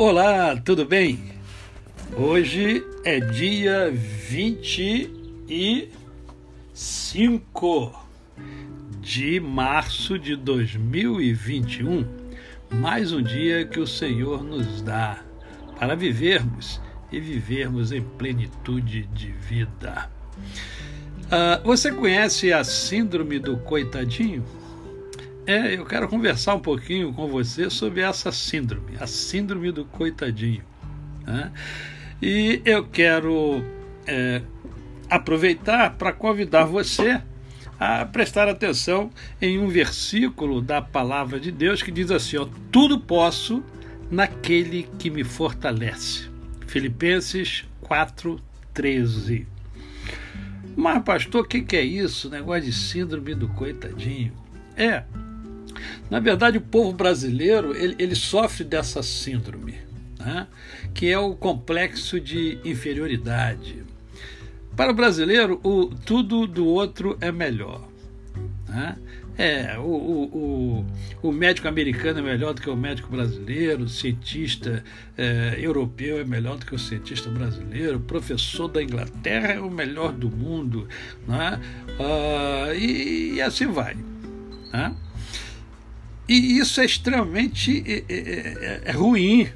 Olá, tudo bem? Hoje é dia 25 de março de 2021. Mais um dia que o Senhor nos dá para vivermos e vivermos em plenitude de vida. Uh, você conhece a síndrome do coitadinho? É, eu quero conversar um pouquinho com você sobre essa síndrome, a síndrome do coitadinho. Né? E eu quero é, aproveitar para convidar você a prestar atenção em um versículo da palavra de Deus que diz assim: ó, Tudo posso naquele que me fortalece. Filipenses 4,13. Mas, pastor, o que, que é isso? Negócio de síndrome do coitadinho. É, na verdade, o povo brasileiro ele, ele sofre dessa síndrome, né? que é o complexo de inferioridade. Para o brasileiro, o tudo do outro é melhor. Né? É, o, o, o, o, médico americano é melhor do que o médico brasileiro, o cientista é, europeu é melhor do que o cientista brasileiro, o professor da Inglaterra é o melhor do mundo, né? Ah, e, e, assim vai. Né? E isso é extremamente é, é, é, é ruim.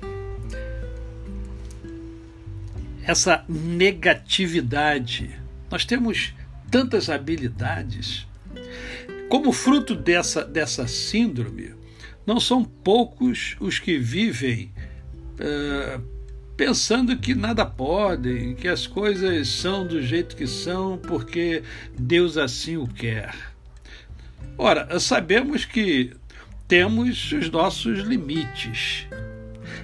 Essa negatividade. Nós temos tantas habilidades. Como fruto dessa, dessa síndrome, não são poucos os que vivem uh, pensando que nada podem, que as coisas são do jeito que são porque Deus assim o quer. Ora, sabemos que temos os nossos limites.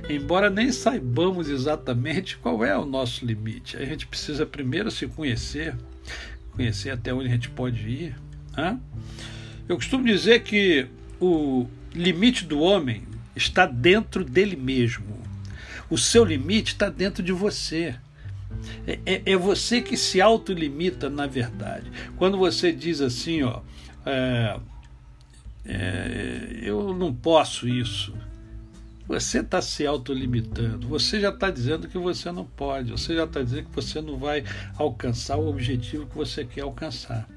Embora nem saibamos exatamente qual é o nosso limite, a gente precisa primeiro se conhecer, conhecer até onde a gente pode ir. Né? Eu costumo dizer que o limite do homem está dentro dele mesmo. O seu limite está dentro de você. É, é, é você que se autolimita, na verdade. Quando você diz assim, ó. É, é, eu não posso isso. Você está se autolimitando, você já está dizendo que você não pode, você já está dizendo que você não vai alcançar o objetivo que você quer alcançar.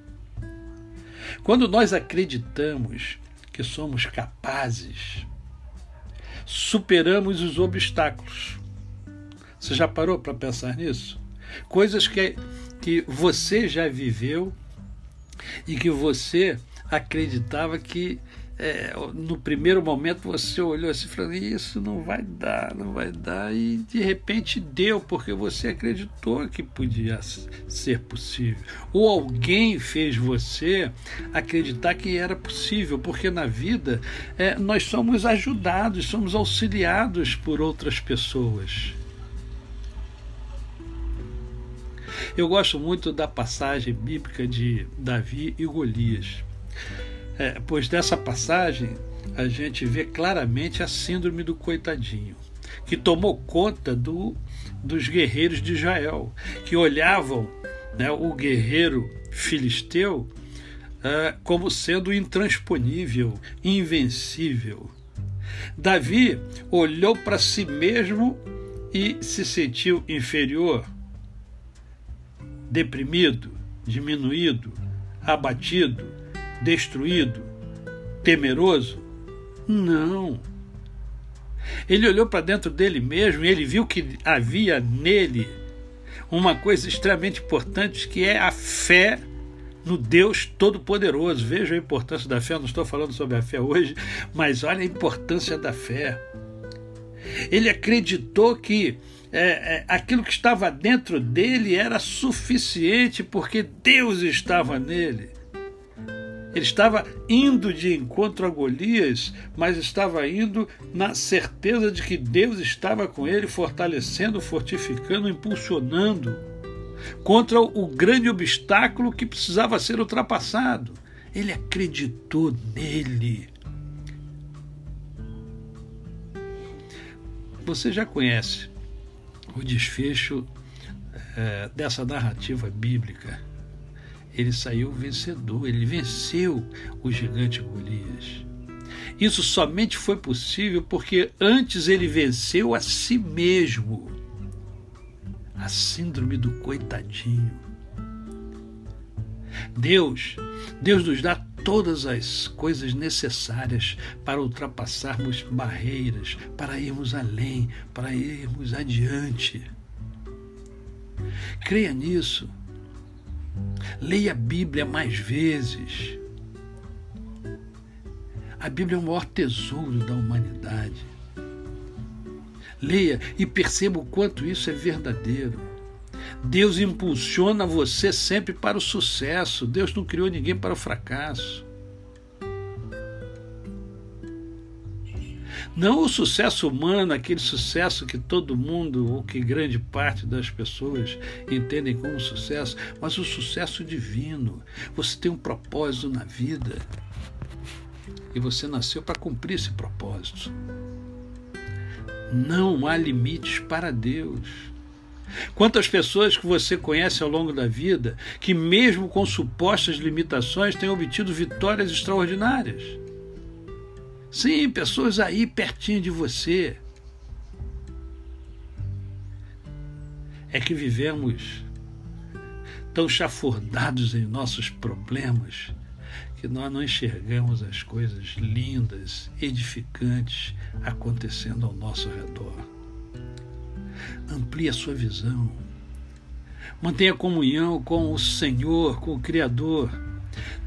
Quando nós acreditamos que somos capazes, superamos os obstáculos. Você já parou para pensar nisso? Coisas que, que você já viveu e que você acreditava que é, no primeiro momento você olhou assim falou: Isso não vai dar, não vai dar, e de repente deu, porque você acreditou que podia ser possível. Ou alguém fez você acreditar que era possível, porque na vida é, nós somos ajudados, somos auxiliados por outras pessoas. Eu gosto muito da passagem bíblica de Davi e Golias. É, pois dessa passagem a gente vê claramente a síndrome do coitadinho, que tomou conta do, dos guerreiros de Israel, que olhavam né, o guerreiro filisteu uh, como sendo intransponível, invencível. Davi olhou para si mesmo e se sentiu inferior, deprimido, diminuído, abatido, destruído, temeroso? Não. Ele olhou para dentro dele mesmo e ele viu que havia nele uma coisa extremamente importante que é a fé no Deus Todo-Poderoso. Veja a importância da fé, eu não estou falando sobre a fé hoje, mas olha a importância da fé. Ele acreditou que é, é, aquilo que estava dentro dele era suficiente porque Deus estava nele. Ele estava indo de encontro a Golias, mas estava indo na certeza de que Deus estava com ele, fortalecendo, fortificando, impulsionando contra o grande obstáculo que precisava ser ultrapassado. Ele acreditou nele. Você já conhece o desfecho é, dessa narrativa bíblica ele saiu vencedor, ele venceu o gigante Golias. Isso somente foi possível porque antes ele venceu a si mesmo. A síndrome do coitadinho. Deus, Deus nos dá todas as coisas necessárias para ultrapassarmos barreiras, para irmos além, para irmos adiante. Creia nisso. Leia a Bíblia mais vezes. A Bíblia é o maior tesouro da humanidade. Leia e perceba o quanto isso é verdadeiro. Deus impulsiona você sempre para o sucesso. Deus não criou ninguém para o fracasso. Não o sucesso humano, aquele sucesso que todo mundo, ou que grande parte das pessoas entendem como sucesso, mas o sucesso divino. Você tem um propósito na vida e você nasceu para cumprir esse propósito. Não há limites para Deus. Quantas pessoas que você conhece ao longo da vida que, mesmo com supostas limitações, têm obtido vitórias extraordinárias? Sim, pessoas aí pertinho de você. É que vivemos tão chafurdados em nossos problemas que nós não enxergamos as coisas lindas, edificantes acontecendo ao nosso redor. Amplie a sua visão. Mantenha comunhão com o Senhor, com o Criador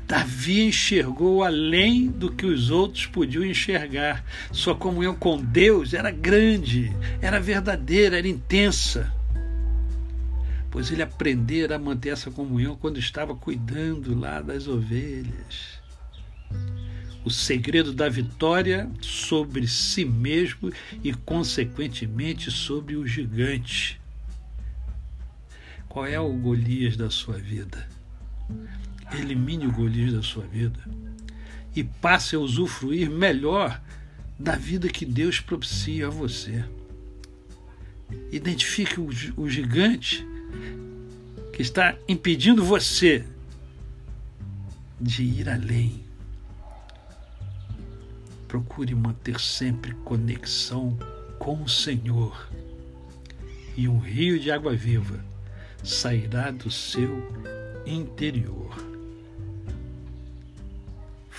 Davi enxergou além do que os outros podiam enxergar. Sua comunhão com Deus era grande, era verdadeira, era intensa. Pois ele aprendera a manter essa comunhão quando estava cuidando lá das ovelhas. O segredo da vitória sobre si mesmo e, consequentemente, sobre o gigante. Qual é o Golias da sua vida? Elimine o Golias da sua vida e passe a usufruir melhor da vida que Deus propicia a você. Identifique o gigante que está impedindo você de ir além. Procure manter sempre conexão com o Senhor e um rio de água viva sairá do seu interior.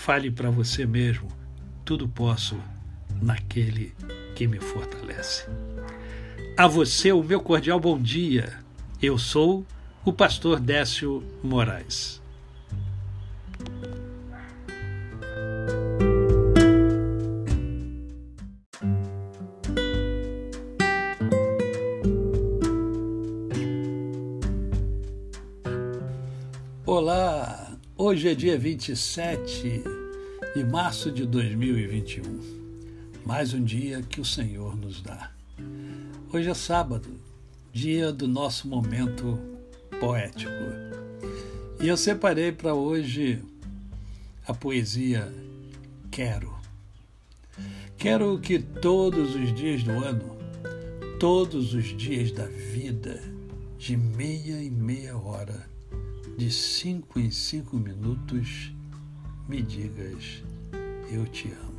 Fale para você mesmo: tudo posso naquele que me fortalece. A você, o meu cordial bom dia. Eu sou o pastor Décio Moraes. Olá, hoje é dia 27 de março de 2021. Mais um dia que o Senhor nos dá. Hoje é sábado, dia do nosso momento poético. E eu separei para hoje a poesia Quero. Quero que todos os dias do ano, todos os dias da vida, de meia e meia hora, de cinco em cinco minutos, me digas: Eu te amo.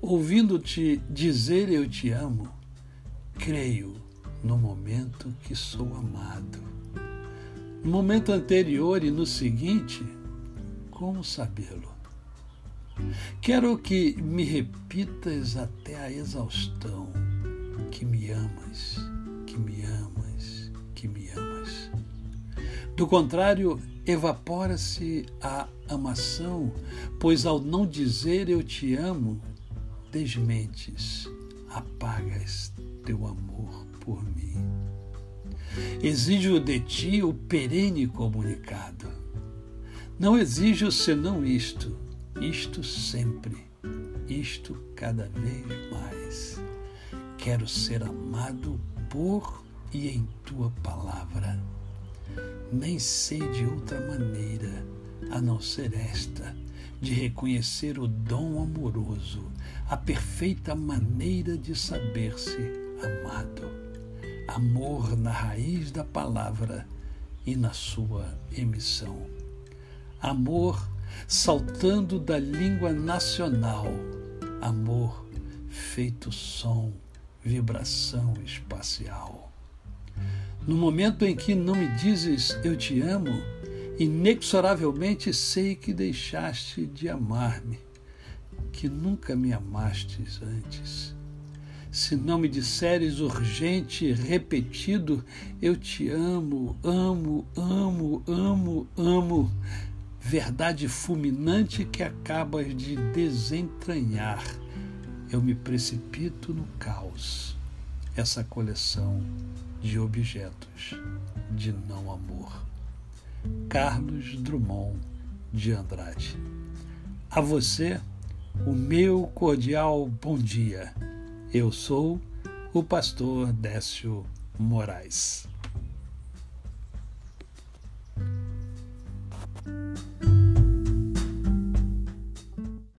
Ouvindo-te dizer eu te amo, creio no momento que sou amado. No momento anterior e no seguinte, como sabê-lo? Quero que me repitas até a exaustão que me amas, que me amas, que me amas. Do contrário, evapora-se a amação, pois ao não dizer eu te amo, desmentes, apagas teu amor por mim. Exijo de ti o perene comunicado. Não exijo senão isto, isto sempre, isto cada vez mais. Quero ser amado por e em tua palavra nem sei de outra maneira a não ser esta, de reconhecer o dom amoroso, a perfeita maneira de saber-se amado. Amor na raiz da palavra e na sua emissão. Amor saltando da língua nacional, amor feito som, vibração espacial. No momento em que não me dizes eu te amo, inexoravelmente sei que deixaste de amar-me, que nunca me amastes antes. Se não me disseres urgente, repetido, eu te amo, amo, amo, amo, amo, verdade fulminante que acabas de desentranhar, eu me precipito no caos, essa coleção de objetos de não amor. Carlos Drummond de Andrade. A você, o meu cordial bom dia. Eu sou o pastor Décio Moraes.